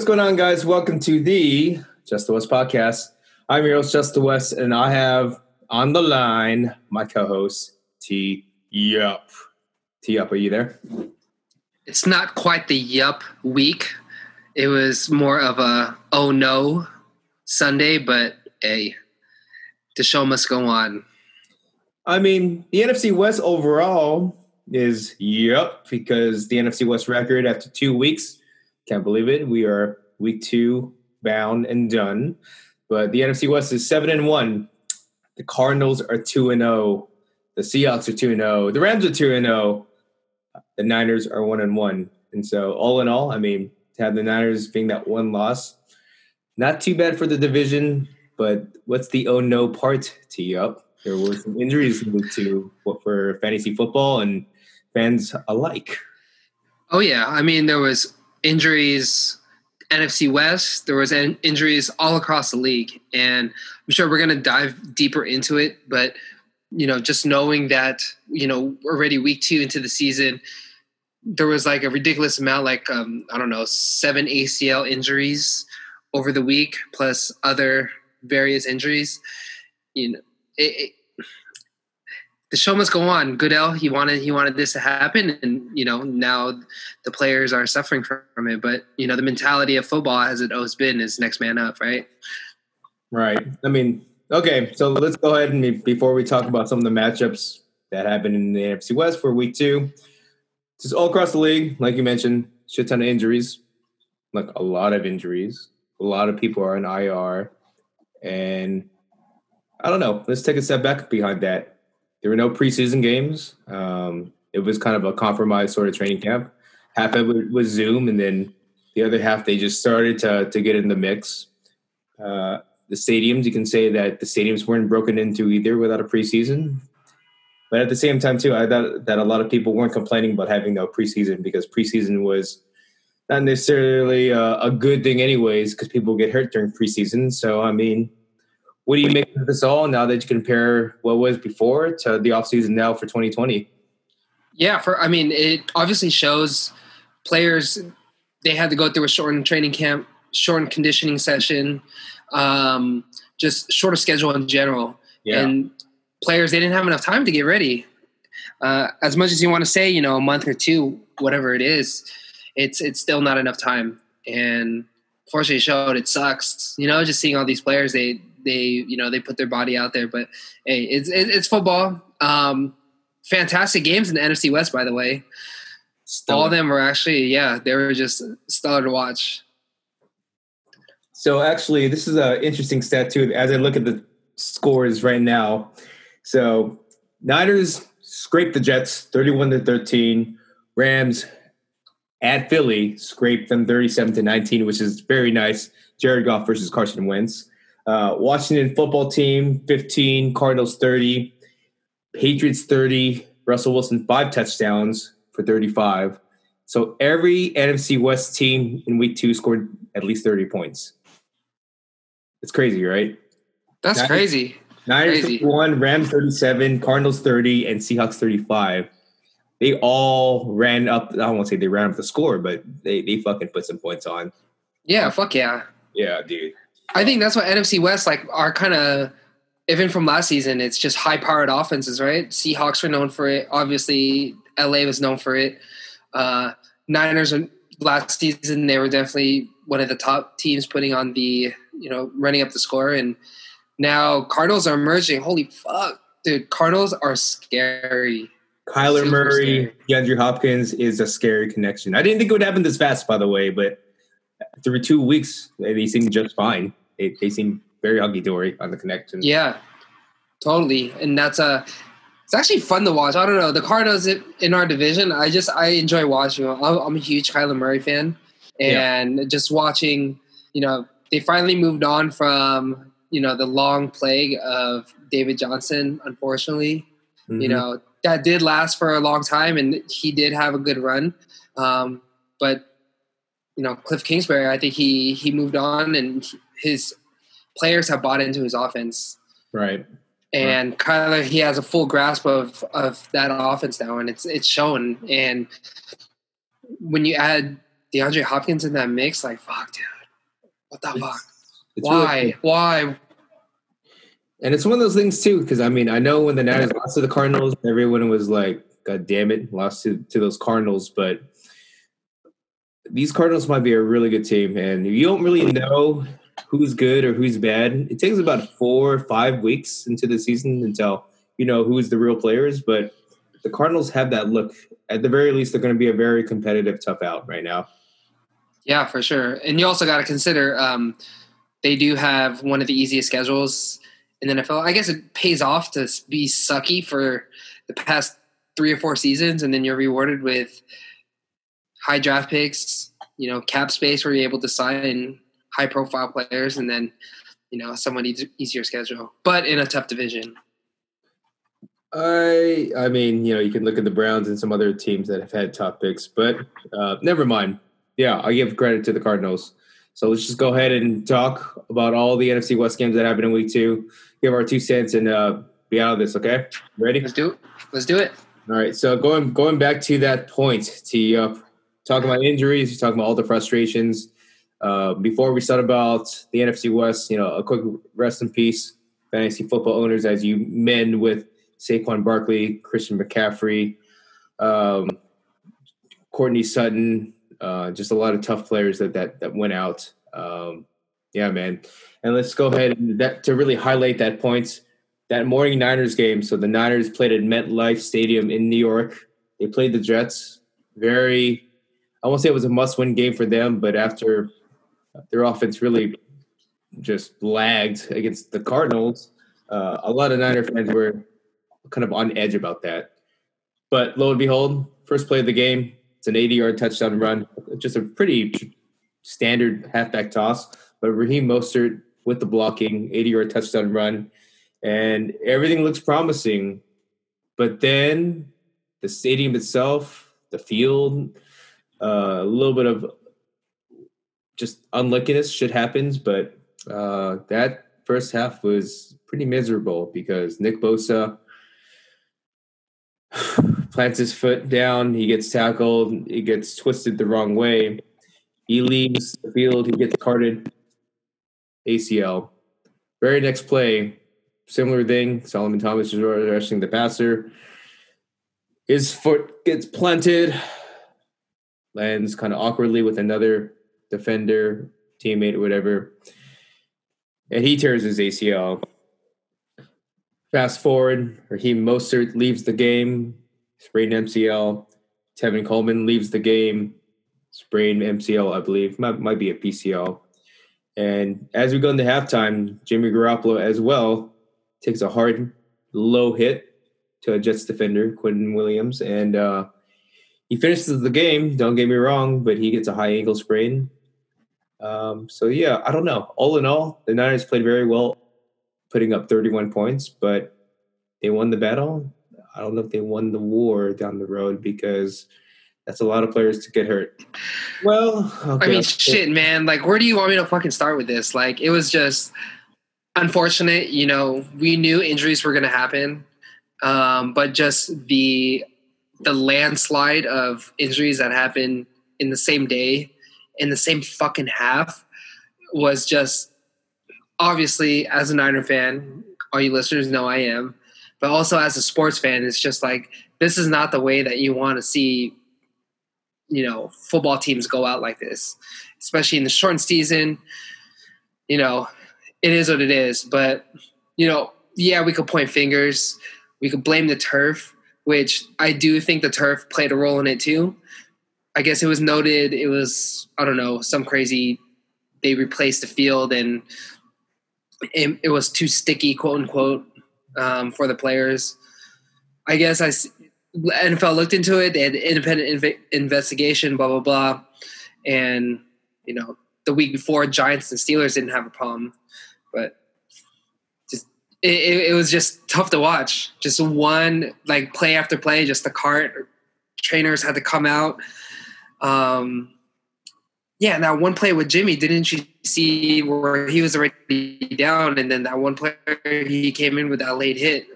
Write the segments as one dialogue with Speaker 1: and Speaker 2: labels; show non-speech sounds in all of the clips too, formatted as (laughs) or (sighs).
Speaker 1: what's going on, guys? Welcome to the Just the West podcast. I'm your host, Just the West, and I have on the line my co-host T. Yup. T. Yup, are you there?
Speaker 2: It's not quite the yup week. It was more of a oh no Sunday, but hey, the show must go on.
Speaker 1: I mean, the NFC West overall is yup because the NFC West record after two weeks can't believe it. We are week two bound and done. But the NFC West is seven and one. The Cardinals are two and zero. Oh. The Seahawks are two and zero. Oh. The Rams are two and zero. Oh. The Niners are one and one. And so, all in all, I mean, to have the Niners being that one loss, not too bad for the division. But what's the oh no part to you up? There were some injuries to for fantasy football and fans alike.
Speaker 2: Oh yeah, I mean there was injuries NFC West. There was injuries all across the league, and I'm sure we're going to dive deeper into it. But you know, just knowing that you know already week two into the season, there was like a ridiculous amount, like um, I don't know, seven ACL injuries over the week, plus other various injuries. You know, it, the show must go on. Goodell, he wanted he wanted this to happen, and you know now the players are suffering from it. But you know the mentality of football, as it always been, is next man up, right?
Speaker 1: Right. I mean, okay. So let's go ahead and before we talk about some of the matchups that happened in the NFC West for Week Two, just all across the league, like you mentioned, shit ton of injuries, like a lot of injuries. A lot of people are in IR, and I don't know. Let's take a step back behind that there were no preseason games. Um, it was kind of a compromised sort of training camp. Half of it was Zoom, and then the other half they just started to to get in the mix. Uh, the stadiums, you can say that the stadiums weren't broken into either without a preseason. But at the same time, too, I thought that a lot of people weren't complaining about having no preseason because preseason was not necessarily a good thing, anyways, because people get hurt during preseason. So, I mean, what do you make of this all now that you compare what was before to the offseason now for 2020?
Speaker 2: Yeah, for I mean, it obviously shows players they had to go through a shortened training camp, shortened conditioning session, um, just shorter schedule in general. Yeah. And players they didn't have enough time to get ready. Uh, as much as you want to say, you know, a month or two, whatever it is, it's it's still not enough time. And fortunately, showed it sucks. You know, just seeing all these players, they they you know they put their body out there. But hey, it's it's football. Um, fantastic games in the NFC West, by the way. Stellar. All of them were actually yeah, they were just stellar to watch.
Speaker 1: So actually, this is an interesting stat too. As I look at the scores right now, so Niners scraped the Jets, thirty-one to thirteen. Rams at Philly scraped them 37 to 19, which is very nice. Jared Goff versus Carson Wentz. Uh, Washington football team 15, Cardinals 30, Patriots 30, Russell Wilson five touchdowns for 35. So every NFC West team in week two scored at least 30 points. It's crazy, right?
Speaker 2: That's Niners, crazy.
Speaker 1: Niners crazy. 31, Rams 37, Cardinals 30, and Seahawks 35. They all ran up. I don't want to say they ran up the score, but they, they fucking put some points on.
Speaker 2: Yeah, fuck yeah.
Speaker 1: Yeah, dude.
Speaker 2: I think that's what NFC West like are kind of even from last season. It's just high powered offenses, right? Seahawks were known for it. Obviously, LA was known for it. Uh, Niners last season they were definitely one of the top teams putting on the you know running up the score, and now Cardinals are emerging. Holy fuck, dude! Cardinals are scary.
Speaker 1: Kyler Super Murray, scary. DeAndre Hopkins is a scary connection. I didn't think it would happen this fast, by the way, but through two weeks, they seem just fine they, they seem very hunky dory on the connection.
Speaker 2: Yeah, totally. And that's a. Uh, it's actually fun to watch. I don't know the Cardinals in our division. I just I enjoy watching. I'm, I'm a huge Kyler Murray fan, and yeah. just watching. You know, they finally moved on from you know the long plague of David Johnson. Unfortunately, mm-hmm. you know that did last for a long time, and he did have a good run. Um, but you know, Cliff Kingsbury, I think he he moved on, and his players have bought into his offense.
Speaker 1: Right.
Speaker 2: And right. Kyler, he has a full grasp of of that offense now, and it's it's shown. And when you add DeAndre Hopkins in that mix, like fuck, dude, what the
Speaker 1: It's-
Speaker 2: fuck?
Speaker 1: It's
Speaker 2: Why?
Speaker 1: really-
Speaker 2: Why?
Speaker 1: and it's one of those things too, because I mean, I know when the Niners lost to the Cardinals, everyone was like, "God damn it, lost to to those Cardinals." But these Cardinals might be a really good team, and you don't really know who's good or who's bad. It takes about four or five weeks into the season until you know who's the real players. But the Cardinals have that look. At the very least, they're going to be a very competitive, tough out right now.
Speaker 2: Yeah, for sure. And you also got to consider um, they do have one of the easiest schedules in the NFL. I guess it pays off to be sucky for the past three or four seasons, and then you're rewarded with high draft picks, you know, cap space where you're able to sign high profile players, and then you know somewhat eas- easier schedule, but in a tough division.
Speaker 1: I I mean, you know, you can look at the Browns and some other teams that have had top picks, but uh, never mind. Yeah, I give credit to the Cardinals. So let's just go ahead and talk about all the NFC West games that happened in Week Two. Give our two cents and uh, be out of this. Okay, ready?
Speaker 2: Let's do it. Let's do it.
Speaker 1: All right. So going going back to that point, tee up, talking about injuries, talking about all the frustrations. Uh, before we start about the NFC West, you know, a quick rest in peace, fantasy football owners, as you men with Saquon Barkley, Christian McCaffrey, um, Courtland Sutton, uh, just a lot of tough players that that that went out. Um, yeah, man. And let's go ahead and that to really highlight that point. That morning Niners game. So the Niners played at MetLife Stadium in New York. They played the Jets. Very, I won't say it was a must-win game for them, but after their offense really just lagged against the Cardinals, uh, a lot of Niner fans were kind of on edge about that. But lo and behold, first play of the game, it's an 80-yard touchdown run. Just a pretty standard halfback toss. But Raheem Mostert with the blocking, 80-yard touchdown run, and everything looks promising. But then the stadium itself, the field, uh, a little bit of just unluckiness shit happens. But uh, that first half was pretty miserable because Nick Bosa (sighs) plants his foot down. He gets tackled. He gets twisted the wrong way. He leaves the field. He gets carted. ACL. Very next play, similar thing. Solomon Thomas is rushing the passer. His foot gets planted, lands kind of awkwardly with another defender, teammate, whatever, and he tears his ACL. Fast forward, Raheem Mostert leaves the game, sprained MCL. Tevin Coleman leaves the game, sprained MCL, I believe. Might, might be a PCL. And as we go into halftime, Jimmy Garoppolo as well takes a hard, low hit to a Jets defender, Quinnen Williams. And uh, he finishes the game, don't get me wrong, but he gets a high ankle sprain. Um, so, yeah, I don't know. All in all, the Niners played very well, putting up 31 points, but they won the battle. I don't know if they won the war down the road because that's a lot of players to get hurt. Well, okay.
Speaker 2: I mean, shit, man. Like, where do you want me to fucking start with this? Like, it was just unfortunate. You know, we knew injuries were going to happen, um, but just the the landslide of injuries that happened in the same day, in the same fucking half, was just obviously as a Niner fan. All you listeners know I am, but also as a sports fan, it's just like this is not the way that you want to see you know football teams go out like this especially in the shortened season you know it is what it is but you know yeah we could point fingers we could blame the turf which i do think the turf played a role in it too i guess it was noted it was i don't know some crazy they replaced the field and it, it was too sticky quote unquote um, for the players i guess i NFL looked into it. They had independent inv- investigation, blah blah blah, and you know the week before, Giants and Steelers didn't have a problem, but just it, it was just tough to watch. Just one like play after play, just the cart trainers had to come out. Um, yeah, that one play with Jimmy, didn't you see where he was already down, and then that one player he came in with that late hit.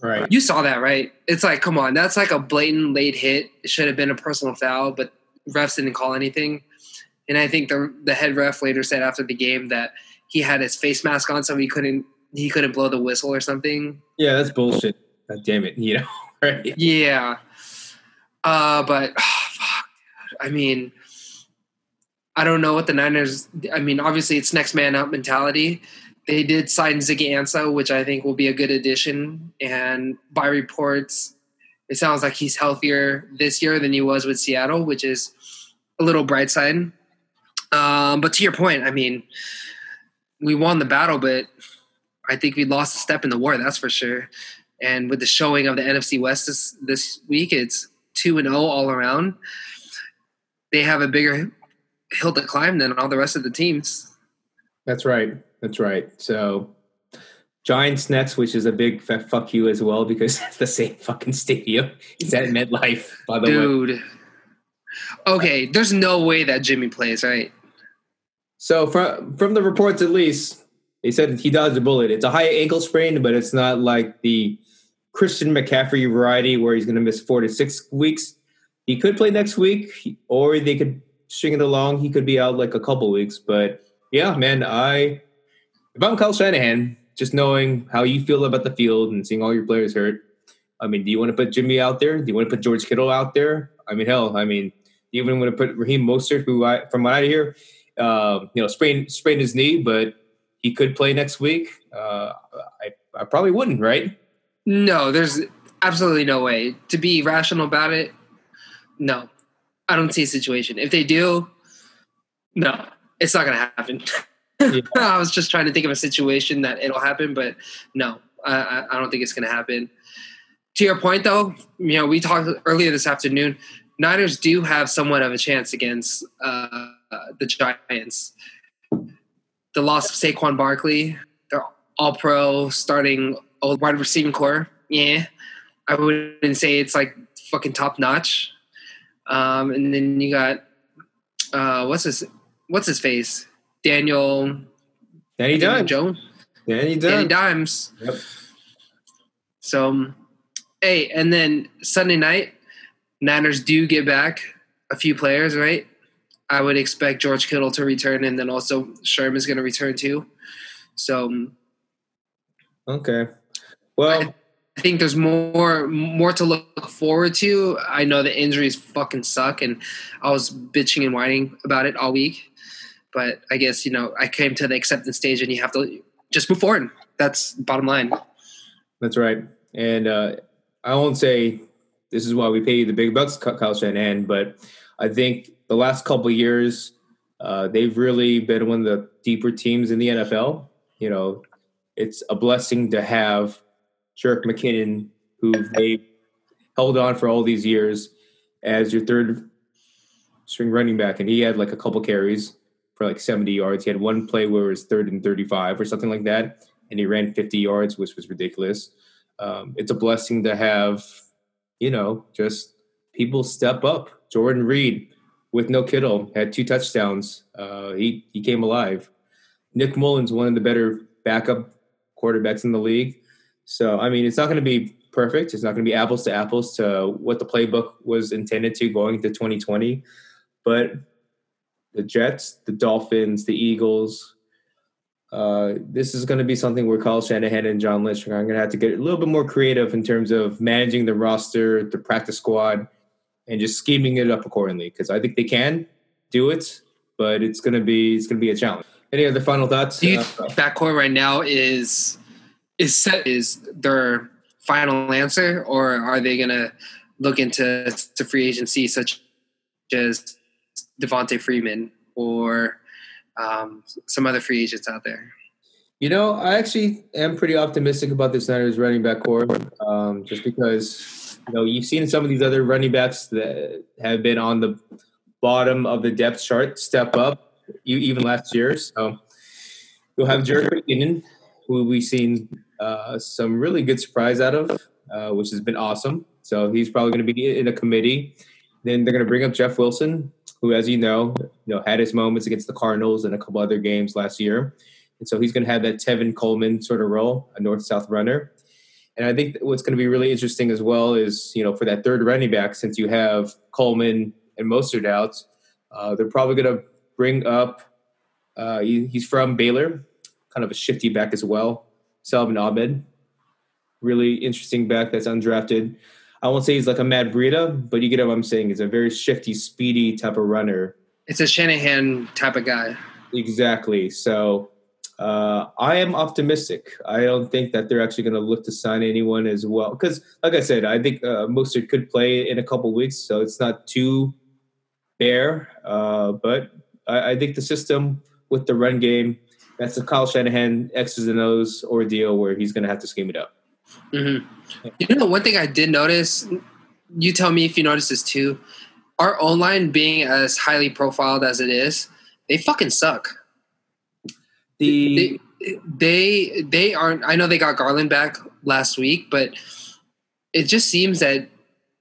Speaker 1: Right.
Speaker 2: You saw that, right? It's like, come on, that's like a blatant late hit. It should have been a personal foul, but refs didn't call anything. And I think the the head ref later said after the game that he had his face mask on, so he couldn't he couldn't blow the whistle or something.
Speaker 1: Yeah, that's bullshit. God damn it, you know. (laughs) right?
Speaker 2: Yeah. Uh, but I mean, I don't know what the Niners. I mean, obviously it's next man up mentality. They did sign Ziggy Ansah, which I think will be a good addition. And by reports, it sounds like he's healthier this year than he was with Seattle, which is a little bright side. Um, but to your point, I mean, we won the battle, but I think we lost a step in the war. That's for sure. And with the showing of the NFC West this this week, it's two and zero all around. They have a bigger hill to climb than all the rest of the teams.
Speaker 1: That's right. That's right. So Giants next, which is a big fuck you as well because (laughs) it's the same fucking stadium. It's at MetLife, by the
Speaker 2: Dude.
Speaker 1: way.
Speaker 2: Dude. Okay, there's no way that Jimmy plays, right?
Speaker 1: So from from the reports at least, they said he dodged a bullet. It's a high ankle sprain, but it's not like the Christian McCaffrey variety where he's going to miss four to six weeks. He could play next week, or they could string it along. He could be out like a couple weeks. But yeah, man, I if I'm Kyle Shanahan, just knowing how you feel about the field and seeing all your players hurt. I mean, do you want to put Jimmy out there? Do you want to put George Kittle out there? I mean, hell, I mean, do you even want to put Raheem Mostert, who I, from what I hear, uh, you know, sprained sprained his knee, but he could play next week. Uh, I I probably wouldn't, right?
Speaker 2: No, there's absolutely no way to be rational about it. No, I don't see a situation. If they do, no, it's not going to happen. Yeah. (laughs) I was just trying to think of a situation that it'll happen, but no, I, I don't think it's going to happen. To your point, though, you know, we talked earlier this afternoon. Niners do have somewhat of a chance against uh, the Giants. The loss of Saquon Barkley, they're all pro starting old wide receiving core. Yeah, I wouldn't say it's like fucking top notch. Um, and then you got uh, what's his what's his face Daniel
Speaker 1: Danny Dimes
Speaker 2: Jones
Speaker 1: Danny Dimes
Speaker 2: Danny Dimes.
Speaker 1: Yep.
Speaker 2: So, hey, and then Sunday night, Niners do get back a few players, right? I would expect George Kittle to return, and then also Sherman's going to return too. So,
Speaker 1: okay. Well,
Speaker 2: I, I think there's more more to look forward to. I know the injuries fucking suck, and I was bitching and whining about it all week. But I guess you know I came to the acceptance stage, and you have to just move forward. That's bottom line.
Speaker 1: That's right. And uh, I won't say this is why we pay you the big bucks, Kyle Shanahan, but I think the last couple years uh, they've really been one of the deeper teams in the NFL. You know, it's a blessing to have Jerick McKinnon, who they held on for all these years as your third string running back, and he had like a couple carries for like 70 yards. He had one play where it was third and 35 or something like that, and he ran 50 yards, which was ridiculous. Um, it's a blessing to have, you know, just people step up. Jordan Reed with no Kittle had two touchdowns. Uh, he he came alive. Nick Mullens, one of the better backup quarterbacks in the league. So I mean, it's not going to be perfect. It's not going to be apples to apples to what the playbook was intended to going into 2020. But the Jets, the Dolphins, the Eagles, uh, this is going to be something where Kyle Shanahan and John Lynch are going to have to get a little bit more creative in terms of managing the roster, the practice squad, and just scheming it up accordingly. Because I think they can do it, but it's going to be it's going to be a challenge. Any other final thoughts?
Speaker 2: Do you uh, backcourt right now is is set is their final answer, or are they going to look into to free agency such as Devonta Freeman or um, some other free agents out there?
Speaker 1: You know, I actually am pretty optimistic about the Niners running back core, um, just because you know you've seen some of these other running backs that have been on the bottom of the depth chart step up, even last year. So you'll have Jerick McKinnon, who we've seen uh, some really good surprise out of, uh, which has been awesome. So he's probably going to be in a committee. Then they're going to bring up Jeff Wilson, who, as you know, you know had his moments against the Cardinals and a couple other games last year, and so he's going to have that Tevin Coleman sort of role, a north-south runner. And I think what's going to be really interesting as well is you know for that third running back, since you have Coleman and Mostert out. Uh, they're probably going to bring up. Uh, he, he's from Baylor, kind of a shifty back as well. Salvon Ahmed, really interesting back that's undrafted. I won't say he's like a Matt Breida, but you get what I'm saying. He's a very shifty, speedy type of runner.
Speaker 2: It's a Shanahan type of guy.
Speaker 1: Exactly. So uh, I am optimistic. I don't think that they're actually going to look to sign anyone as well. Because, like I said, I think uh, Mostert could play in a couple weeks, so it's not too bare. Uh, but I, I think the system with the run game, that's a Kyle Shanahan X's and O's ordeal where he's going to have to scheme it up.
Speaker 2: Mm-hmm. You know, one thing I did notice, you tell me if you notice this too. Our O-line being as highly profiled as it is, they fucking suck.
Speaker 1: The
Speaker 2: They, they they aren't. I know they got Garland back last week, but it just seems that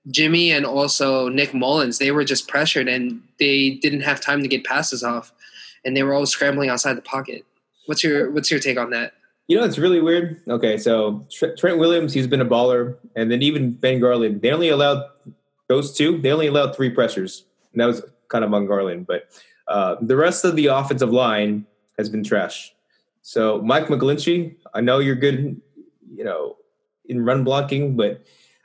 Speaker 2: Jimmy and also Nick Mullens they were just pressured and they didn't have time to get passes off, and they were all scrambling outside the pocket. What's your What's your take on that?
Speaker 1: You know, it's really weird. Okay, so Trent Williams, he's been a baller, and then even Ben Garland, they only allowed those two. They only allowed three pressures, and that was kind of on Garland. But uh, the rest of the offensive line has been trash. So Mike McGlinchey, I know you're good, you know, in run blocking, but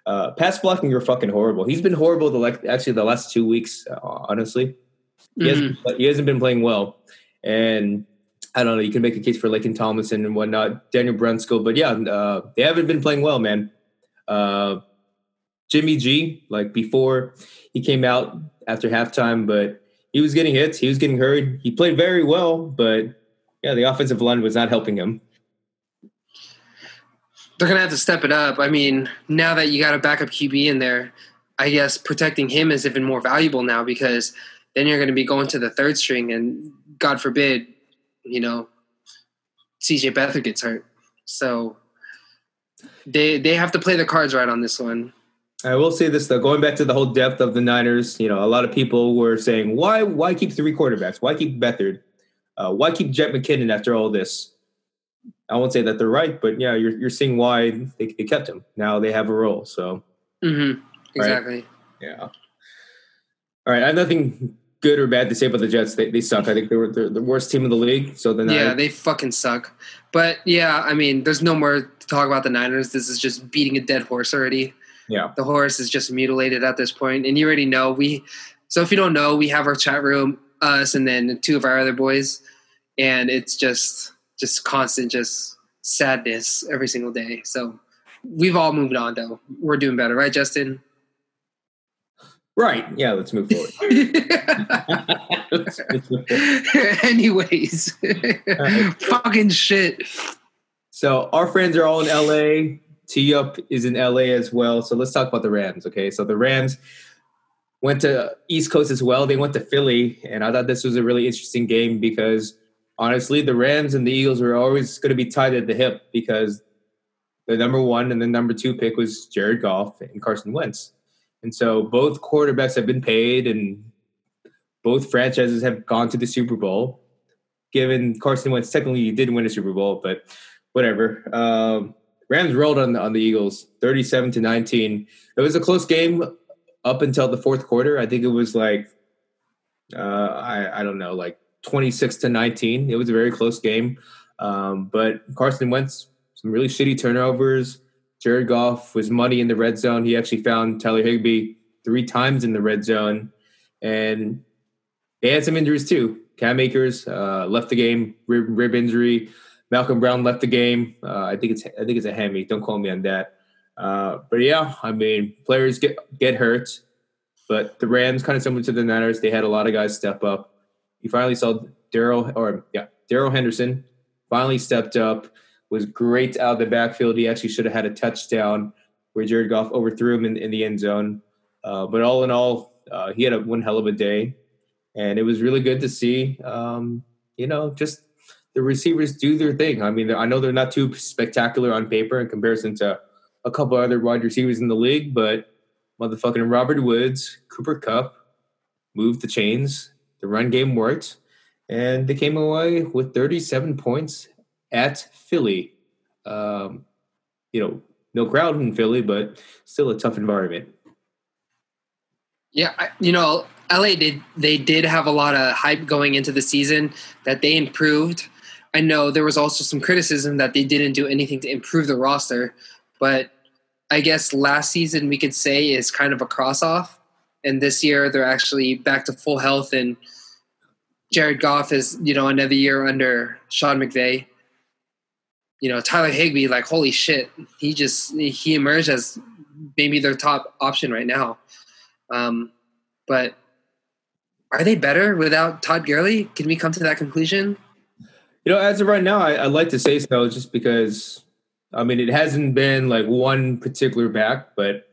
Speaker 1: uh, pass blocking, you're fucking horrible. He's been horrible the like actually the last two weeks. Uh, honestly, he, hasn't, he hasn't been playing well, and I don't know. You can make a case for Laken Tomlinson and whatnot, Daniel Brunskill, but yeah, uh, they haven't been playing well, man. Uh, Jimmy G, like before he came out after halftime, but he was getting hits, he was getting hurt. He played very well, but yeah, the offensive line was not helping him.
Speaker 2: They're gonna have to step it up. I mean, now that you got a backup QB in there, I guess protecting him is even more valuable now because then you're going to be going to the third string, and God forbid, you know, CJ Beathard gets hurt. So they they have to play the cards right on this one.
Speaker 1: I will say this though, going back to the whole depth of the Niners, you know, a lot of people were saying, why why keep three quarterbacks? Why keep Beathard? Uh, why keep Jet McKinnon after all this? I won't say that they're right, but yeah, you're you're seeing why they, they kept him. Now they have a role, so
Speaker 2: Mm-hmm. Exactly.
Speaker 1: yeah. All right, I have nothing good or bad to say about the Jets. They, they suck. I think they were the worst team in the league. So the
Speaker 2: Yeah,
Speaker 1: Niners,
Speaker 2: they fucking suck. But yeah, I mean, there's no more to talk about the Niners. This is just beating a dead horse already.
Speaker 1: yeah,
Speaker 2: The horse is just mutilated at this point, and you already know we. So if you don't know, we have our chat room, us, and then two of our other boys, and it's just just constant, just sadness every single day. So we've all moved on, though. We're doing better, right, Justin?
Speaker 1: Right. Yeah, let's move forward. Let's- let's move forward.
Speaker 2: Anyways, (laughs) fucking shit.
Speaker 1: So our friends are all in LA. T Up is in LA as well. So let's talk about the Rams. Okay, so the Rams went to East Coast as well. They went to Philly, and I thought this was a really interesting game because honestly, the Rams and the Eagles were always going to be tied at the hip because the number one and the number two pick was Jared Goff and Carson Wentz, and so both quarterbacks have been paid, and both franchises have gone to the Super Bowl. Given Carson Wentz technically he did win a Super Bowl, but whatever. Um, Rams rolled on the, on the Eagles, thirty-seven to nineteen. It was a close game up until the fourth quarter. I think it was like, uh, I I don't know, like twenty-six to nineteen. It was a very close game, um, but Carson Wentz some really shitty turnovers. Jared Goff was money in the red zone. He actually found Tyler Higbee three times in the red zone, and they had some injuries too. Cam Akers uh, left the game, rib, rib injury. Malcolm Brown left the game. Uh, I think it's I think it's a hammy. Don't call me on that. Uh, but yeah, I mean, players get get hurt, but the Rams kind of similar to the Niners. They had a lot of guys step up. You finally saw Darrell or yeah, Darrell Henderson finally stepped up. Was great out of the backfield. He actually should have had a touchdown where Jared Goff overthrew him in, in the end zone. Uh, but all in all, uh, he had a one hell of a day, and it was really good to see. Um, you know, just the receivers do their thing. I mean, I know they're not too spectacular on paper in comparison to a couple other wide receivers in the league, but motherfucking Robert Woods, Cooper Kupp moved the chains. The run game worked, and they came away with 37 points at Philly. Um, you know, no crowd in Philly, but still a tough environment.
Speaker 2: Yeah, I, you know, LA did they did have a lot of hype going into the season that they improved. I know there was also some criticism that they didn't do anything to improve the roster, but I guess last season we could say is kind of a cross off, and this year they're actually back to full health and Jared Goff is you know another year under Sean McVay. You know Tyler Higbee, like holy shit, he just he emerged as maybe their top option right now. Um, but are they better without Todd Gurley? Can we come to that conclusion?
Speaker 1: You know, as of right now, I, would like to say so, just because. I mean, it hasn't been like one particular back, but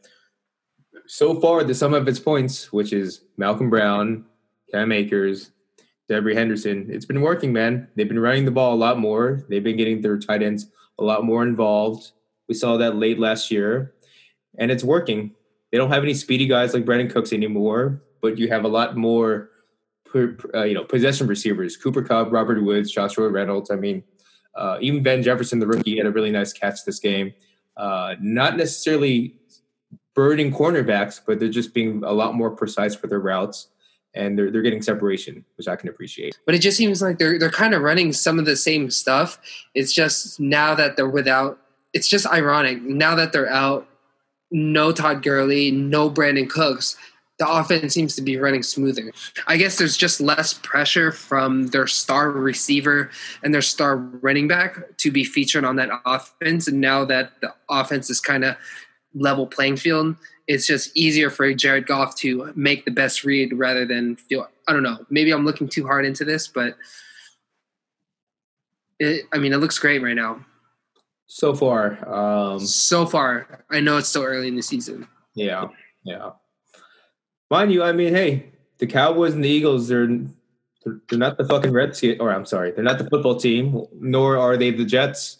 Speaker 1: so far, the sum of its points, which is Malcolm Brown, Cam Akers, Devery Henderson, it's been working, man. They've been running the ball a lot more. They've been getting their tight ends a lot more involved. We saw that late last year, and it's working. They don't have any speedy guys like Brandin Cooks anymore, but you have a lot more, uh, you know, possession receivers: Cooper Kupp, Robert Woods, Joshua Reynolds. I mean, uh, even Van Jefferson, the rookie, had a really nice catch this game. Uh, not necessarily burning cornerbacks, but they're just being a lot more precise with their routes and they're they're getting separation, which I can appreciate.
Speaker 2: But it just seems like they're they're kind of running some of the same stuff. It's just now that they're without. It's just ironic now that they're out. No Todd Gurley, no Brandin Cooks. The offense seems to be running smoother. I guess there's just less pressure from their star receiver and their star running back to be featured on that offense. And now that the offense is kind of level playing field, it's just easier for Jared Goff to make the best read rather than feel. I don't know. Maybe I'm looking too hard into this, but it, I mean, it looks great right now.
Speaker 1: So far, um,
Speaker 2: so far, I know it's still early in the season.
Speaker 1: Yeah, yeah. Mind you, I mean, hey, the Cowboys and the Eagles, they're they're not the fucking Redskins, or I'm sorry, they're not the football team, nor are they the Jets.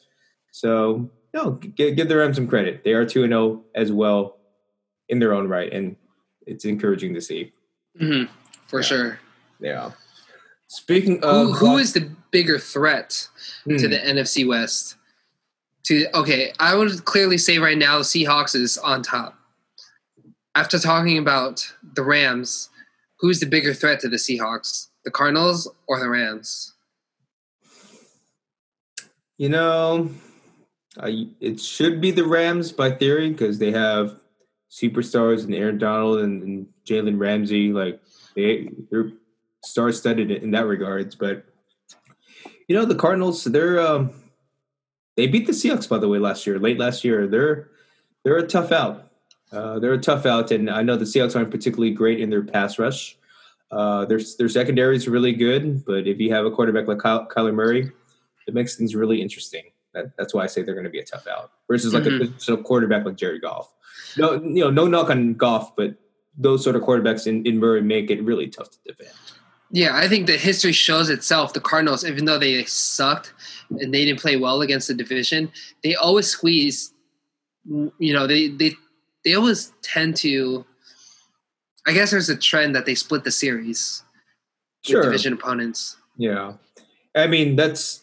Speaker 1: So, no, give, give the Rams some credit. They are two and zero oh as well in their own right, and it's encouraging to see.
Speaker 2: Mm-hmm, for
Speaker 1: yeah.
Speaker 2: sure.
Speaker 1: Yeah. Speaking of
Speaker 2: who, who is the bigger threat hmm. to the NFC West? To okay, I would clearly say right now the Seahawks is on top. After talking about the Rams, who's the bigger threat to the Seahawks? The Cardinals or the Rams?
Speaker 1: You know, I, it should be the Rams by theory because they have superstars and Aaron Donald and, and Jalen Ramsey. Like they they're star studded in that regards. But you know the Cardinals, they're um, they beat the Seahawks by the way last year, late last year. They're they're a tough out. Uh, they're a tough out, and I know the Seahawks aren't particularly great in their pass rush. Uh, their their secondary is really good, but if you have a quarterback like Kyle, Kyler Murray, it makes things really interesting. That, that's why I say they're going to be a tough out versus like mm-hmm. a quarterback like Jared Goff no, you know, no knock on Goff, but those sort of quarterbacks in, in Murray make it really tough to defend.
Speaker 2: Yeah, I think the history shows itself. The Cardinals, even though they sucked and they didn't play well against the division, they always squeeze. You know, they they they always tend to. I guess there's a trend that they split the series.
Speaker 1: Sure.
Speaker 2: division opponents.
Speaker 1: Yeah, I mean that's.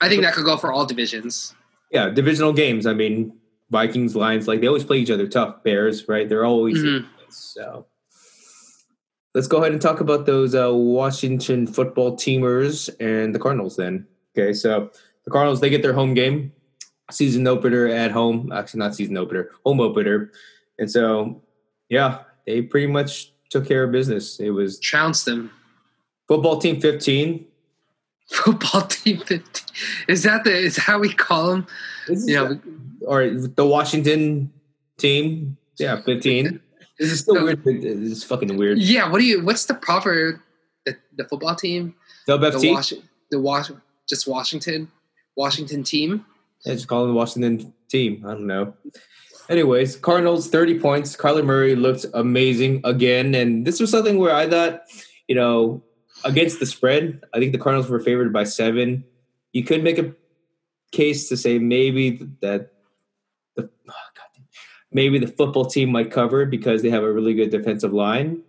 Speaker 2: I think that could go for all divisions.
Speaker 1: Yeah, divisional games. I mean, Vikings, Lions, like they always play each other tough. Bears, right? They're always
Speaker 2: mm-hmm.
Speaker 1: so. Let's go ahead and talk about those uh, Washington football teamers and the Cardinals. Then, okay, so the Cardinals they get their home game, season opener at home. Actually, not season opener, home opener, and so yeah, they pretty much took care of business. It was
Speaker 2: trounced them.
Speaker 1: Football team fifteen. (laughs)
Speaker 2: Football team fifteen. Is that the is how we call them? Know,
Speaker 1: or the Washington team. Yeah, (laughs) fifteen. This is still so, weird. This is fucking weird.
Speaker 2: Yeah. What do you? What's the proper the, the football team?
Speaker 1: WFT.
Speaker 2: The, Was, the Was, just Washington, Washington team.
Speaker 1: Yeah, just call them the Washington team. I don't know. Anyways, Cardinals thirty points. Kyler Murray looked amazing again, and this was something where I thought, you know, against the spread, I think the Cardinals were favored by seven. You could make a case to say maybe that the oh maybe the football team might cover because they have a really good defensive line.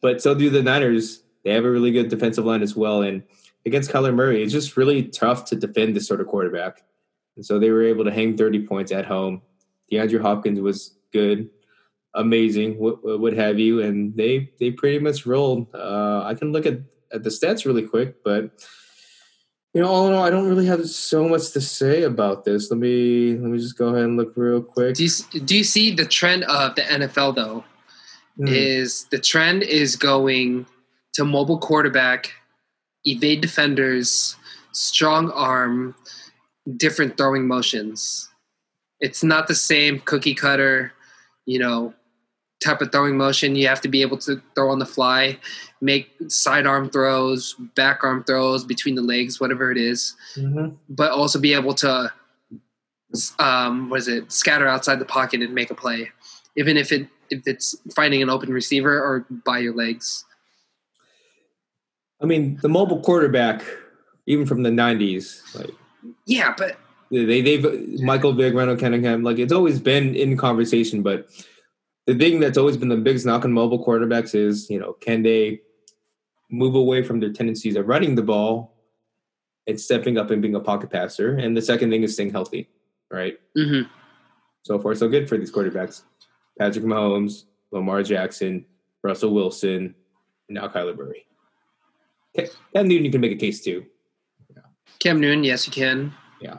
Speaker 1: But so do the Niners. They have a really good defensive line as well. And against Kyler Murray, it's just really tough to defend this sort of quarterback. And so they were able to hang 30 points at home. DeAndre Hopkins was good. amazing, what, what have you, and they they pretty much rolled. Uh, I can look at at the stats really quick, but you know, all in all, I don't really have so much to say about this. Let me let me just go ahead and look real quick.
Speaker 2: Do you, do you see the trend of the NFL though? Mm. Is the trend is going to mobile quarterback, evade defenders, strong arm, different throwing motions. It's not the same cookie cutter, you know, type of throwing motion. You have to be able to throw on the fly, make sidearm throws, back arm throws between the legs, whatever it is, mm-hmm. but also be able to, um, what is it, scatter outside the pocket and make a play, even if it if it's finding an open receiver or by your legs.
Speaker 1: I mean, the mobile quarterback, even from the '90s, like
Speaker 2: yeah, but
Speaker 1: they they've Michael Vick, Randall Cunningham, like it's always been in conversation, but the thing that's always been the biggest knock on mobile quarterbacks is, you know, can they move away from their tendencies of running the ball and stepping up and being a pocket passer? And the second thing is staying healthy, right?
Speaker 2: Mm-hmm.
Speaker 1: So far, so good for these quarterbacks. Patrick Mahomes, Lamar Jackson, Russell Wilson, and now Kyler Murray. Cam Newton, you can make a case too.
Speaker 2: Yeah. Cam Newton, yes, you can.
Speaker 1: Yeah.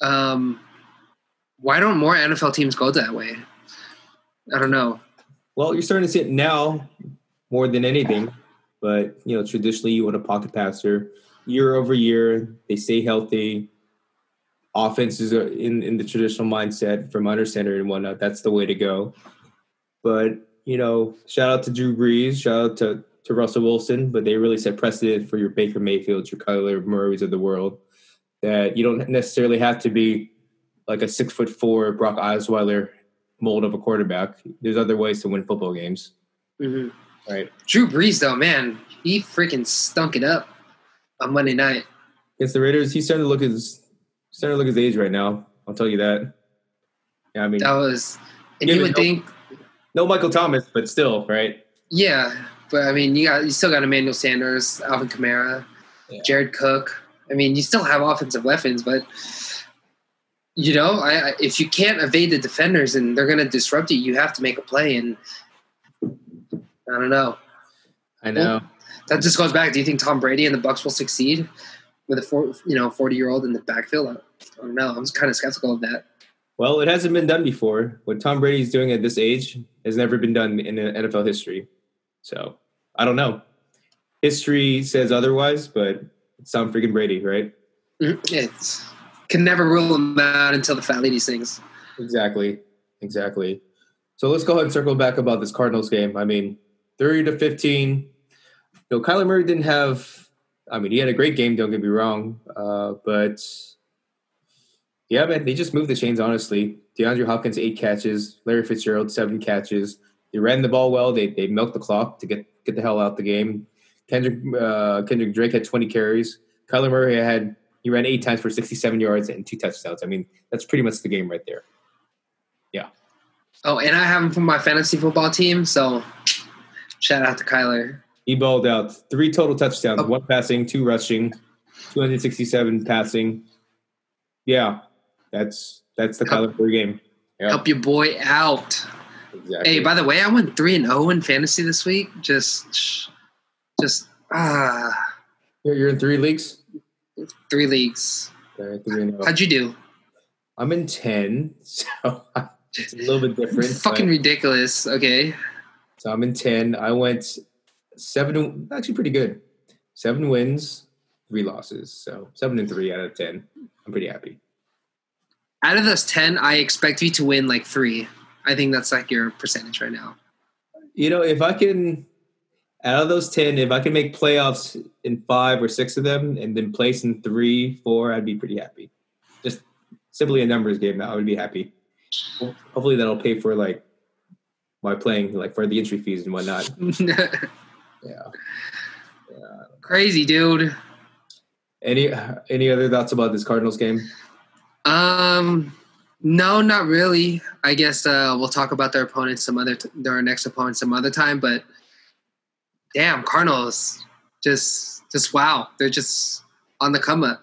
Speaker 2: Um, why don't more NFL teams go that way? I don't know.
Speaker 1: Well, you're starting to see it now more than anything. But you know, traditionally, you want a pocket passer. Year over year, they stay healthy. Offenses are uh, in in the traditional mindset from under center and whatnot. That's the way to go. But you know, shout out to Drew Brees. Shout out to to Russell Wilson. But they really set precedent for your Baker Mayfields, your Kyler Murrays of the world. That you don't necessarily have to be like a six foot four Brock Osweiler mold of a quarterback. There's other ways to win football games.
Speaker 2: Mm-hmm.
Speaker 1: Right.
Speaker 2: Drew Brees, though, man, he freaking stunk it up on Monday night
Speaker 1: against the Raiders. He's starting to look his starting to look his age right now. I'll tell you that. Yeah, I mean
Speaker 2: that was, and you would no, think
Speaker 1: no Michael Thomas, but still, right?
Speaker 2: Yeah, but I mean, you got you still got Emmanuel Sanders, Alvin Kamara, yeah. Jared Cook. I mean, you still have offensive weapons, but you know, I, I, if you can't evade the defenders and they're going to disrupt you, you have to make a play. And I don't know.
Speaker 1: I know.
Speaker 2: Well, that just goes back. Do you think Tom Brady and the Bucs will succeed with a four, you know forty year old in the backfield? I don't know. I'm kind of skeptical of that.
Speaker 1: Well, it hasn't been done before. What Tom Brady's doing at this age has never been done in NFL history. So I don't know. History says otherwise, but it's Tom freaking Brady, right?
Speaker 2: Mm-hmm. It's can never rule them out until the fat lady sings.
Speaker 1: Exactly. Exactly. So let's go ahead and circle back about this Cardinals game. I mean, 30 to 15. You know, Kyler Murray didn't have, I mean, he had a great game, don't get me wrong. Uh, but yeah, man, they just moved the chains, honestly. DeAndre Hopkins, eight catches. Larry Fitzgerald, seven catches. They ran the ball well. They, they milked the clock to get, get the hell out of the game. Kendrick, uh, Kendrick Drake had 20 carries. Kyler Murray had he ran eight times for 67 yards and two touchdowns. I mean, that's pretty much the game right there. Yeah.
Speaker 2: Oh, and I have him for my fantasy football team, so shout out to Kyler.
Speaker 1: He balled out three total touchdowns, oh. one passing, two rushing, 267 passing. Yeah, that's that's the Kyler Murray game.
Speaker 2: Help your boy out. Exactly. Hey, by the way, I went three and zero oh in fantasy this week. Just, just ah.
Speaker 1: You're in three leagues.
Speaker 2: Three leagues. Three How'd you do?
Speaker 1: I'm in ten, (laughs) so it's a little bit different.
Speaker 2: Fucking ridiculous. Okay.
Speaker 1: So I'm in ten. I went seven. Actually, pretty good. Seven wins, three losses. So seven and three out of ten. I'm pretty happy.
Speaker 2: Out of those ten, I expect you to win like three. I think that's like your percentage right now.
Speaker 1: You know, if I can out of those 10, if I can make playoffs in five or six of them and then place in three, four, I'd be pretty happy. Just simply a numbers game now, I would be happy. Hopefully that'll pay for like my playing, like for the entry fees and whatnot. (laughs) yeah. yeah.
Speaker 2: Crazy, dude.
Speaker 1: Any any other thoughts about this Cardinals game?
Speaker 2: Um, no, not really. I guess uh, we'll talk about their opponents some other t- their next opponent some other time. But damn, Cardinals just just wow, they're just on the come up.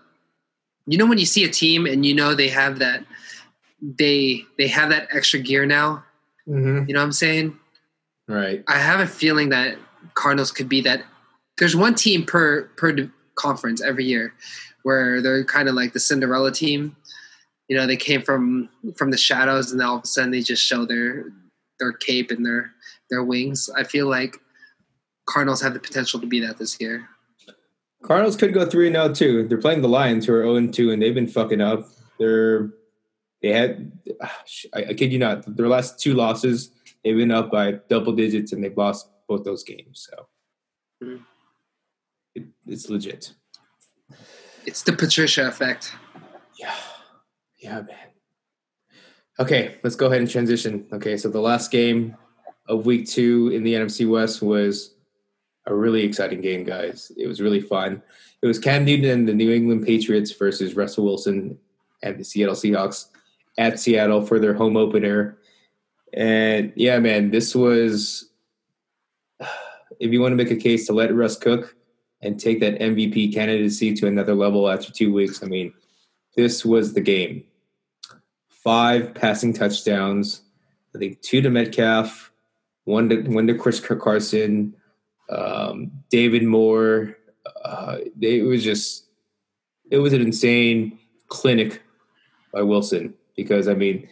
Speaker 2: You know when you see a team and you know they have that they they have that extra gear now
Speaker 1: Mm-hmm.
Speaker 2: You know what I'm saying?
Speaker 1: Right.
Speaker 2: I have a feeling that Cardinals could be that. There's one team per per conference every year where they're kind of like the Cinderella team. You know, they came from from the shadows, and then all of a sudden they just show their their cape and their their wings. I feel like Cardinals have the potential to be that this year.
Speaker 1: Cardinals could go three now too. They're playing the Lions, who are zero two, and they've been fucking up. They're they had ah, I, I kid you not, their last two losses, they've been up by double digits, and they've lost both those games. So
Speaker 2: Mhm.
Speaker 1: it, it's legit.
Speaker 2: It's the Patricia effect.
Speaker 1: Yeah, yeah, man. Okay, let's go ahead and transition. Okay, so the last game of week two in the NFC West was a really exciting game, guys. It was really fun. It was Cam Newton and the New England Patriots versus Russell Wilson and the Seattle Seahawks at Seattle for their home opener. And yeah, man, this was (sighs) if you want to make a case to let Russ cook and take that MVP candidacy to another level after two weeks, I mean, this was the game. Five passing touchdowns. I think two to Metcalf, one to one to Chris Carson, um, David Moore. Uh, it was just it was an insane clinic by Wilson because I mean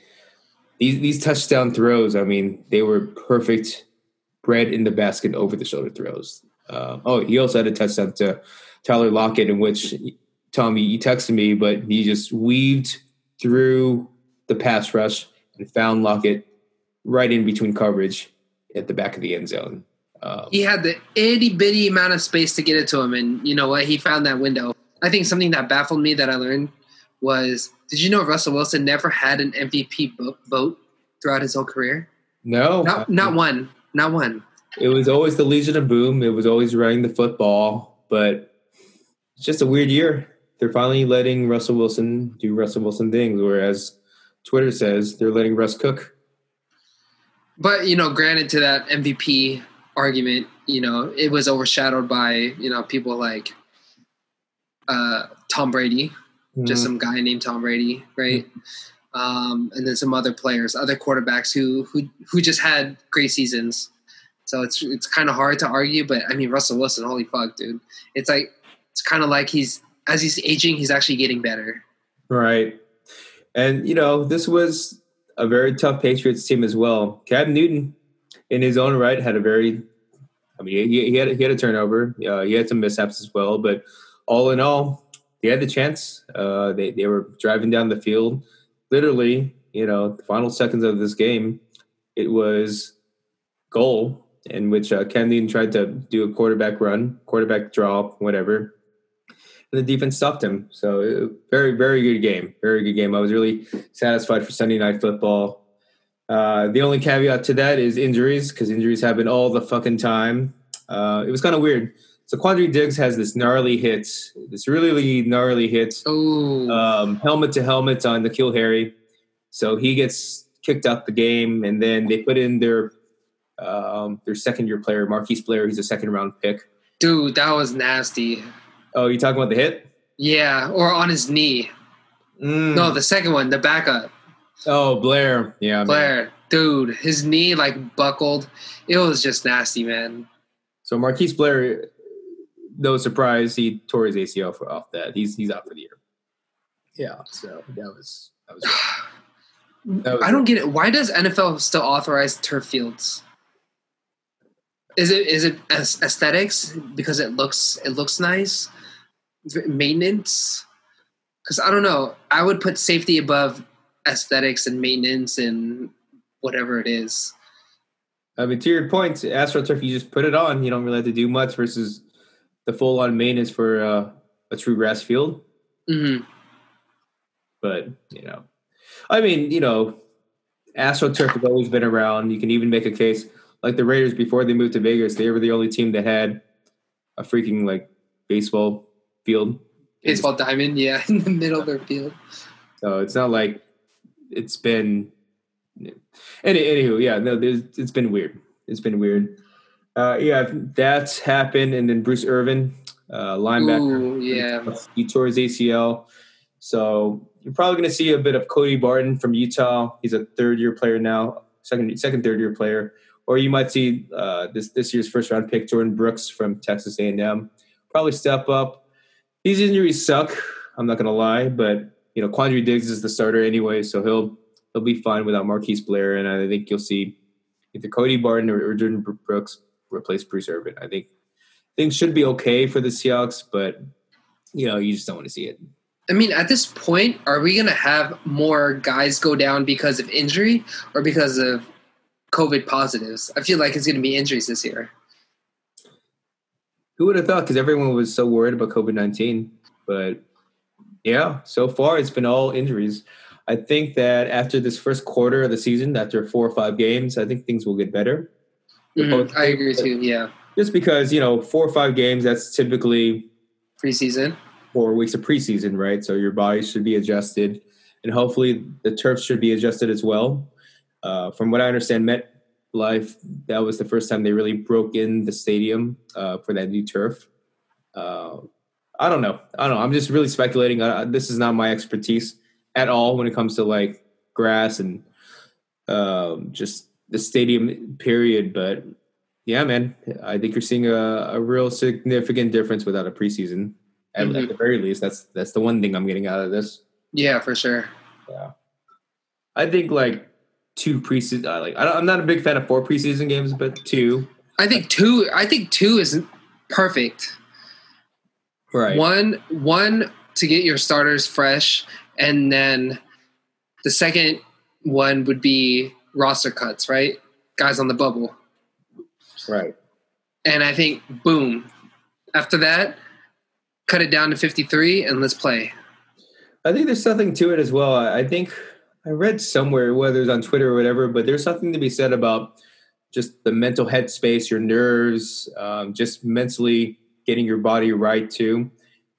Speaker 1: these these touchdown throws. I mean they were perfect, bread in the basket over the shoulder throws. Um, oh, he also had a touchdown to Tyler Lockett in which Tommy you texted me, but he just weaved through the pass rush and found Lockett right in between coverage at the back of the end zone. Um,
Speaker 2: He had the itty bitty amount of space to get it to him, and you know what? He found that window. I think something that baffled me that I learned was: Did you know Russell Wilson never had an MVP vote throughout his whole career?
Speaker 1: no,
Speaker 2: Not not one, not one.
Speaker 1: it was always the Legion of Boom. It was always running the football, but it's just a weird year. They're finally letting Russell Wilson do Russell Wilson things, whereas Twitter says they're letting Russ cook.
Speaker 2: But you know, granted to that MVP argument, you know, it was overshadowed by you know people like uh, Tom Brady, just
Speaker 1: Mm,
Speaker 2: some guy named Tom Brady, right? Um, and then some other players, other quarterbacks who who who just had great seasons. So it's it's kind of hard to argue, but I mean Russell Wilson, holy fuck, dude! It's like it's kind of like he's as he's aging, he's actually getting better.
Speaker 1: Right. And, you know, this was a very tough Patriots team as well. Cam Newton, in his own right, had a very, I mean, he, he, had, he had a turnover. Uh, he had some mishaps as well. But all in all, he had the chance. Uh, they, they were driving down the field. Literally, you know, the final seconds of this game, it was goal in which uh, Newton tried to do a quarterback run, quarterback draw, whatever and the defense stopped him. So uh, very, very good game. Very good game. I was really satisfied for Sunday night football. Uh, the only caveat to that is injuries because injuries happen all the fucking time. Uh, it was kind of weird. So Quandre Diggs has this gnarly hit, this really gnarly hit,
Speaker 2: Oh,
Speaker 1: um, helmet to helmet on the N'Keal Harry. So he gets kicked out the game, and then they put in their um, their second year player, Marquise Blair. He's a second round pick.
Speaker 2: dude, that was nasty.
Speaker 1: Oh, you talking about the hit?
Speaker 2: Yeah, or on his knee.
Speaker 1: Mm.
Speaker 2: No, the second one, the backup.
Speaker 1: Oh, Blair. Yeah. man.
Speaker 2: Blair, dude, his knee like buckled. It was just nasty, man.
Speaker 1: So Marquise Blair, no surprise, he tore his ACL for, off that. He's he's out for the year. Yeah. So that was that was. (sighs) That was
Speaker 2: I don't get it. Why does NFL still authorize turf fields? Is it is it aesthetics because it looks it looks nice? Maintenance? Because I don't know. I would put safety above aesthetics and maintenance and whatever it is.
Speaker 1: I mean, to your point, AstroTurf, you just put it on. You don't really have to do much versus the full on maintenance for uh, a true grass field.
Speaker 2: hmm
Speaker 1: But you know, I mean, you know, AstroTurf has always been around. You can even make a case like the Raiders before they moved to Vegas. They were the only team that had a freaking like baseball field.
Speaker 2: Baseball diamond, yeah, (laughs) in the middle of their field.
Speaker 1: So it's not like it's been. Any, anywho, yeah, no, there's, it's been weird. It's been weird. Uh, yeah, that's happened, and then Bruce Irvin, uh, linebacker,
Speaker 2: Ooh, yeah.
Speaker 1: he tore his ACL. So you're probably going to see a bit of Cody Barton from Utah. He's a third-year player now, second, second, third year player, or you might see uh, this this year's first round pick Jordyn Brooks from Texas A&M probably step up. These injuries suck. I'm not gonna lie, but you know Quandre Diggs is the starter anyway, so he'll he'll be fine without Marquise Blair, and I think you'll see either Cody Barton or, or Jordyn Brooks replace Bruce Irvin. I think things should be okay for the Seahawks, but you know you just don't want to see it.
Speaker 2: I mean, at this point, are we going to have more guys go down because of injury or because of COVID positives? I feel like it's going to be injuries this year.
Speaker 1: Who would have thought? Because everyone was so worried about COVID nineteen, but yeah, so far it's been all injuries. I think that after this first quarter of the season, after four or five games, I think things will get better.
Speaker 2: Mm-hmm. I agree too. Yeah,
Speaker 1: just because you know four or five games, that's typically
Speaker 2: preseason.
Speaker 1: Four weeks of preseason, right? So your body should be adjusted, and hopefully the turf should be adjusted as well. Uh, from what I understand, MetLife that was the first time they really broke in the stadium uh, for that new turf. Uh, I don't know. I don't know. I'm just really speculating. Uh, this is not my expertise at all when it comes to like grass and um, just the stadium period. But yeah, man, I think you're seeing a, a real significant difference without a preseason. At, mm-hmm. at, the very least, that's that's the one thing I'm getting out of this.
Speaker 2: Yeah, for sure.
Speaker 1: Yeah, I think like two preseason. Uh, like I am not a big fan of four preseason games, but two.
Speaker 2: I think two. I think two is perfect.
Speaker 1: Right.
Speaker 2: One one to get your starters fresh, and then the second one would be roster cuts, right? Guys on the bubble.
Speaker 1: Right.
Speaker 2: And I think boom. After that, cut it down to 53 and let's play.
Speaker 1: I think there's something to it as well. I think I read somewhere, whether it's on Twitter or whatever, but there's something to be said about just the mental headspace, your nerves, um, just mentally getting your body right too.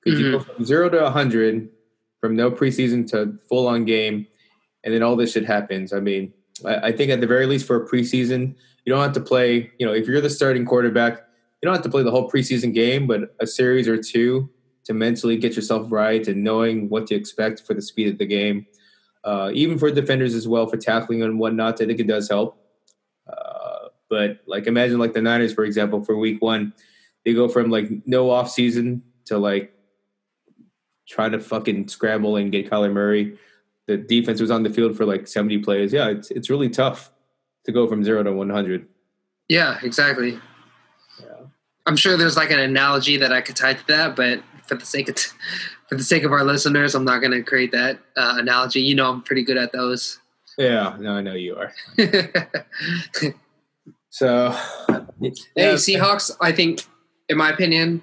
Speaker 1: Because mm-hmm. you go mm-hmm. from zero to 100 from no preseason to full on game, and then all this shit happens. I mean, I, I think at the very least for a preseason, you don't have to play, you know, if you're the starting quarterback, you don't have to play the whole preseason game, but a series or two to mentally get yourself right and knowing what to expect for the speed of the game uh, even for defenders as well for tackling and whatnot. I think it does help. Uh, but like imagine like the Niners, for example, for week one, they go from like no off season to like trying to fucking scramble and get Kyler Murray. The defense was on the field for like 70 plays. Yeah, it's it's really tough to go from zero to 100.
Speaker 2: Yeah, exactly. Yeah. I'm sure there's like an analogy that I could tie to that, but for the sake of t- for the sake of our listeners, I'm not going to create that uh, analogy. You know, I'm pretty good at those.
Speaker 1: Yeah, no, I know you are. (laughs) so,
Speaker 2: yeah. hey, Seahawks. I think, in my opinion,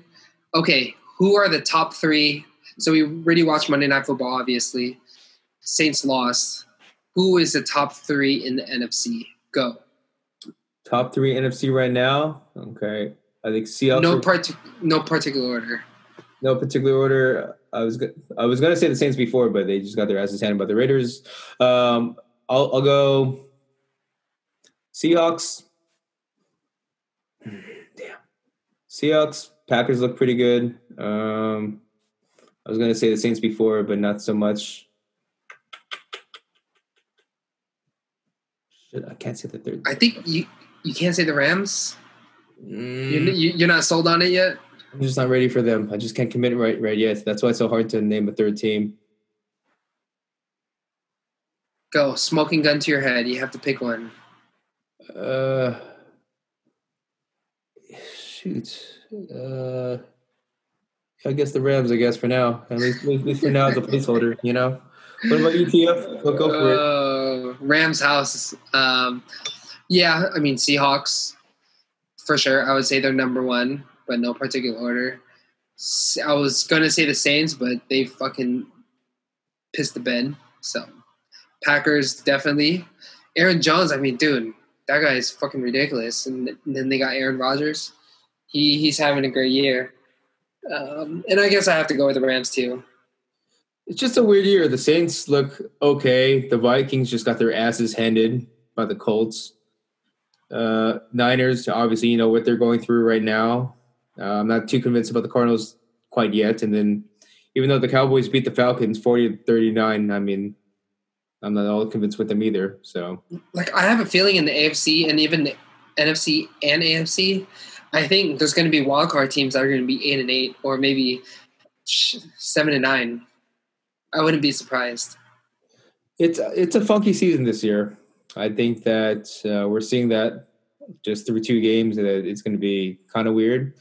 Speaker 2: okay. Who are the top three? So we really watched Monday Night Football. Obviously, Saints lost. Who is the top three in the NFC? Go.
Speaker 1: Top three NFC right now. Okay, I think Seahawks.
Speaker 2: No part. No particular order
Speaker 1: no particular order. I was I was gonna say the Saints before, but they just got their asses handed by the Raiders. Um, I'll I'll go Seahawks. Damn, Seahawks. Packers look pretty good. Um, I was gonna say the Saints before, but not so much. Shit, I can't say the third.
Speaker 2: I think you you can't say the Rams. Mm. You're, you're not sold on it yet.
Speaker 1: I'm just not ready for them. I just can't commit right right yet. That's why it's so hard to name a third team.
Speaker 2: Go smoking gun to your head. You have to pick one.
Speaker 1: Uh, shoot. Uh, I guess the Rams. I guess for now, at least, at least for now, as a placeholder. You know. What about ETF? Go, go for
Speaker 2: uh, it. Rams house. Um, yeah, I mean Seahawks for sure. I would say they're number one but no particular order. I was gonna say the Saints, but they fucking pissed the bed. So Packers definitely. Aaron Jones, I mean, dude, that guy is fucking ridiculous. And then they got Aaron Rodgers. He he's having a great year. Um, and I guess I have to go with the Rams too.
Speaker 1: It's just a weird year. The Saints look okay. The Vikings just got their asses handed by the Colts. Uh, Niners, obviously, you know what they're going through right now. Uh, I'm not too convinced about the Cardinals quite yet. And then, even though the Cowboys beat the Falcons 40 to 39, I mean, I'm not all convinced with them either. So,
Speaker 2: like, I have a feeling in the AFC and even the NFC and AFC, I think there's going to be wildcard teams that are going to be eight and eight, or maybe seven and nine. I wouldn't be surprised.
Speaker 1: It's it's a funky season this year. I think that uh, we're seeing that just through two games that it's going to be kind of weird.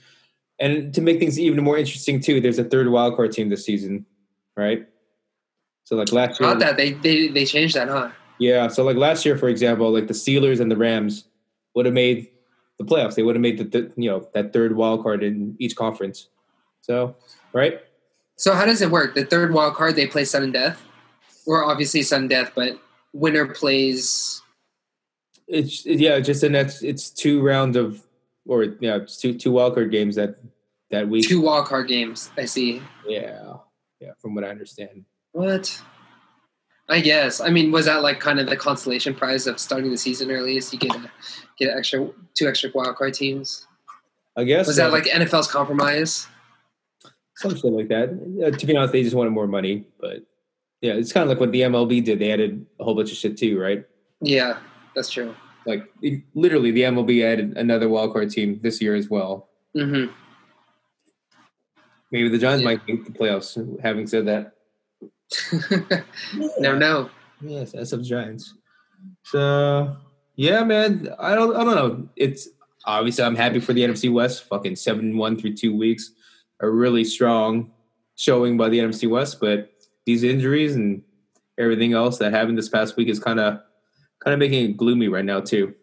Speaker 1: And to make things even more interesting too, there's a third wildcard team this season, right? So like last
Speaker 2: year, not that they they they changed that, huh?
Speaker 1: Yeah. So like last year, for example, like the Steelers and the Rams would have made the playoffs. They would have made the, the you know that third wild card in each conference. So right.
Speaker 2: So how does it work? The third wild card they play sudden death, or obviously sudden death, but winner plays.
Speaker 1: It's yeah, just the next. It's two rounds of, or yeah, it's two two wild card games that that week.
Speaker 2: Two wild card games. I see.
Speaker 1: Yeah, yeah. From what I understand.
Speaker 2: What? I guess. I mean, was that like kind of the consolation prize of starting the season early? Is you get a, get extra two extra wildcard teams?
Speaker 1: I guess.
Speaker 2: Was so. that like NFL's compromise?
Speaker 1: Some shit like that. Uh, to be honest, they just wanted more money, but yeah, it's kind of like what the MLB did. They added a whole bunch of shit too, right?
Speaker 2: Yeah, that's true.
Speaker 1: Like it, literally, the MLB added another wildcard team this year as well.
Speaker 2: Mm-hmm.
Speaker 1: Maybe the Giants yeah. might make the playoffs. Having said that. (laughs)
Speaker 2: Never know.
Speaker 1: Yes, that's of Giants. So yeah, man. I don't. I don't know. It's obviously I'm happy for the NFC West. Fucking seven one through two weeks, a really strong showing by the NFC West. But these injuries and everything else that happened this past week is kind of kind of making it gloomy right now too.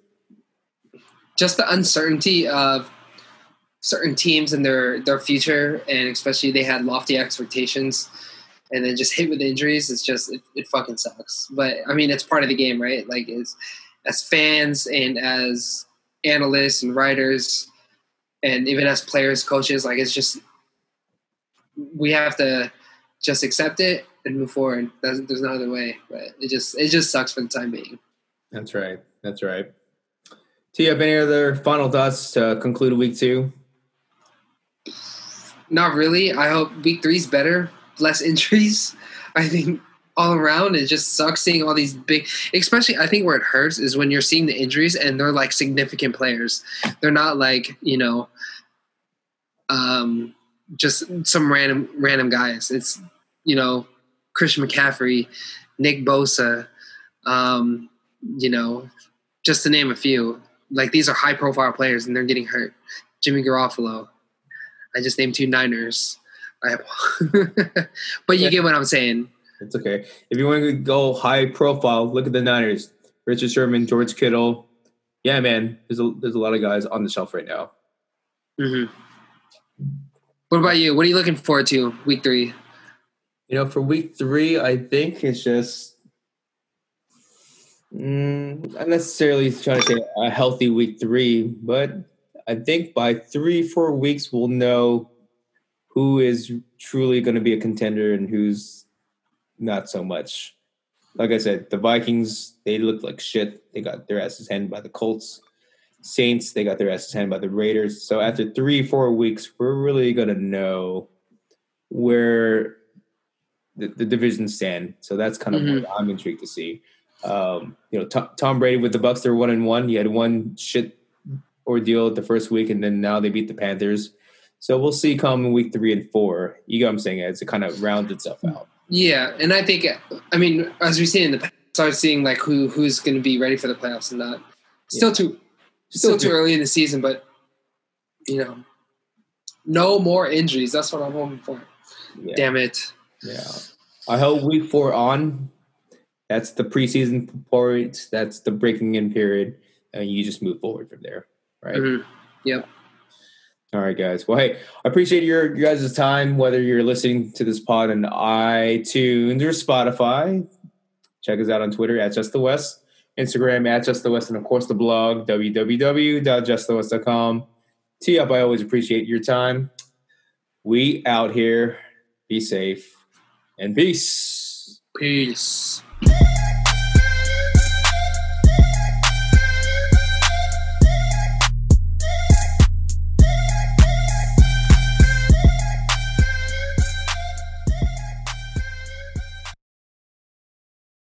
Speaker 2: Just the uncertainty of certain teams and their their future, and especially they had lofty expectations and then just hit with injuries, it's just it, it fucking sucks. But I mean, it's part of the game, right? Like, as as fans and as analysts and writers, and even as players, coaches, like it's just we have to just accept it and move forward. There's, there's no other way. But it just it just sucks for the time being.
Speaker 1: That's right. That's right. Do you have any other final thoughts to conclude week two?
Speaker 2: Not really. I hope week three's better less injuries. (laughs) I think all around it just sucks seeing all these big especially i think where it hurts is when you're seeing the injuries and they're like significant players. They're not like you know um just some random random guys. It's you know christian mccaffrey nick bosa um you know just to name a few. Like these are high profile players and they're getting hurt. Jimmy Garoppolo. i just named two niners I (laughs) but you yeah. get what I'm saying.
Speaker 1: It's okay. If you want to go high profile, look at the Niners. Richard Sherman, George Kittle. Yeah, man. There's a there's a lot of guys on the shelf right now.
Speaker 2: Mm-hmm. What about you? What are you looking forward to week three?
Speaker 1: You know, for week three, I think it's just mm, not necessarily trying to say a healthy week three, but I think by three, four weeks we'll know who is truly going to be a contender and who's not so much. Like I said, the Vikings, they look like shit. They got their asses handed by the Colts. Saints, they got their asses handed by the Raiders. So after three, four weeks, we're really going to know where the, the divisions stand. So that's kind of mm-hmm. what I'm intrigued to see. Um, you know, Tom, Tom Brady with the Bucs, they're one and one. He had one shit ordeal the first week, and then now they beat the Panthers. So we'll see come week three and four. You know what I'm saying? As it kind of rounds itself out.
Speaker 2: Yeah, and I think I mean as we see in the past, start seeing like who who's going to be ready for the playoffs and not. Still yeah. too, still, still too early in the season, but you know, no more injuries. That's what I'm hoping for. Yeah. Damn it.
Speaker 1: Yeah, I hope week four on. That's the preseason point. That's the breaking in period, and you just move forward from there, right?
Speaker 2: Mm-hmm. Yep.
Speaker 1: All right, guys. Well, hey, I appreciate your, your guys' time, whether you're listening to this pod on iTunes or Spotify. Check us out on Twitter at Just the West, Instagram at Just the West, and of course the blog, www.justthewest.com. Tee up, I always appreciate your time. We out here. Be safe and peace.
Speaker 2: Peace.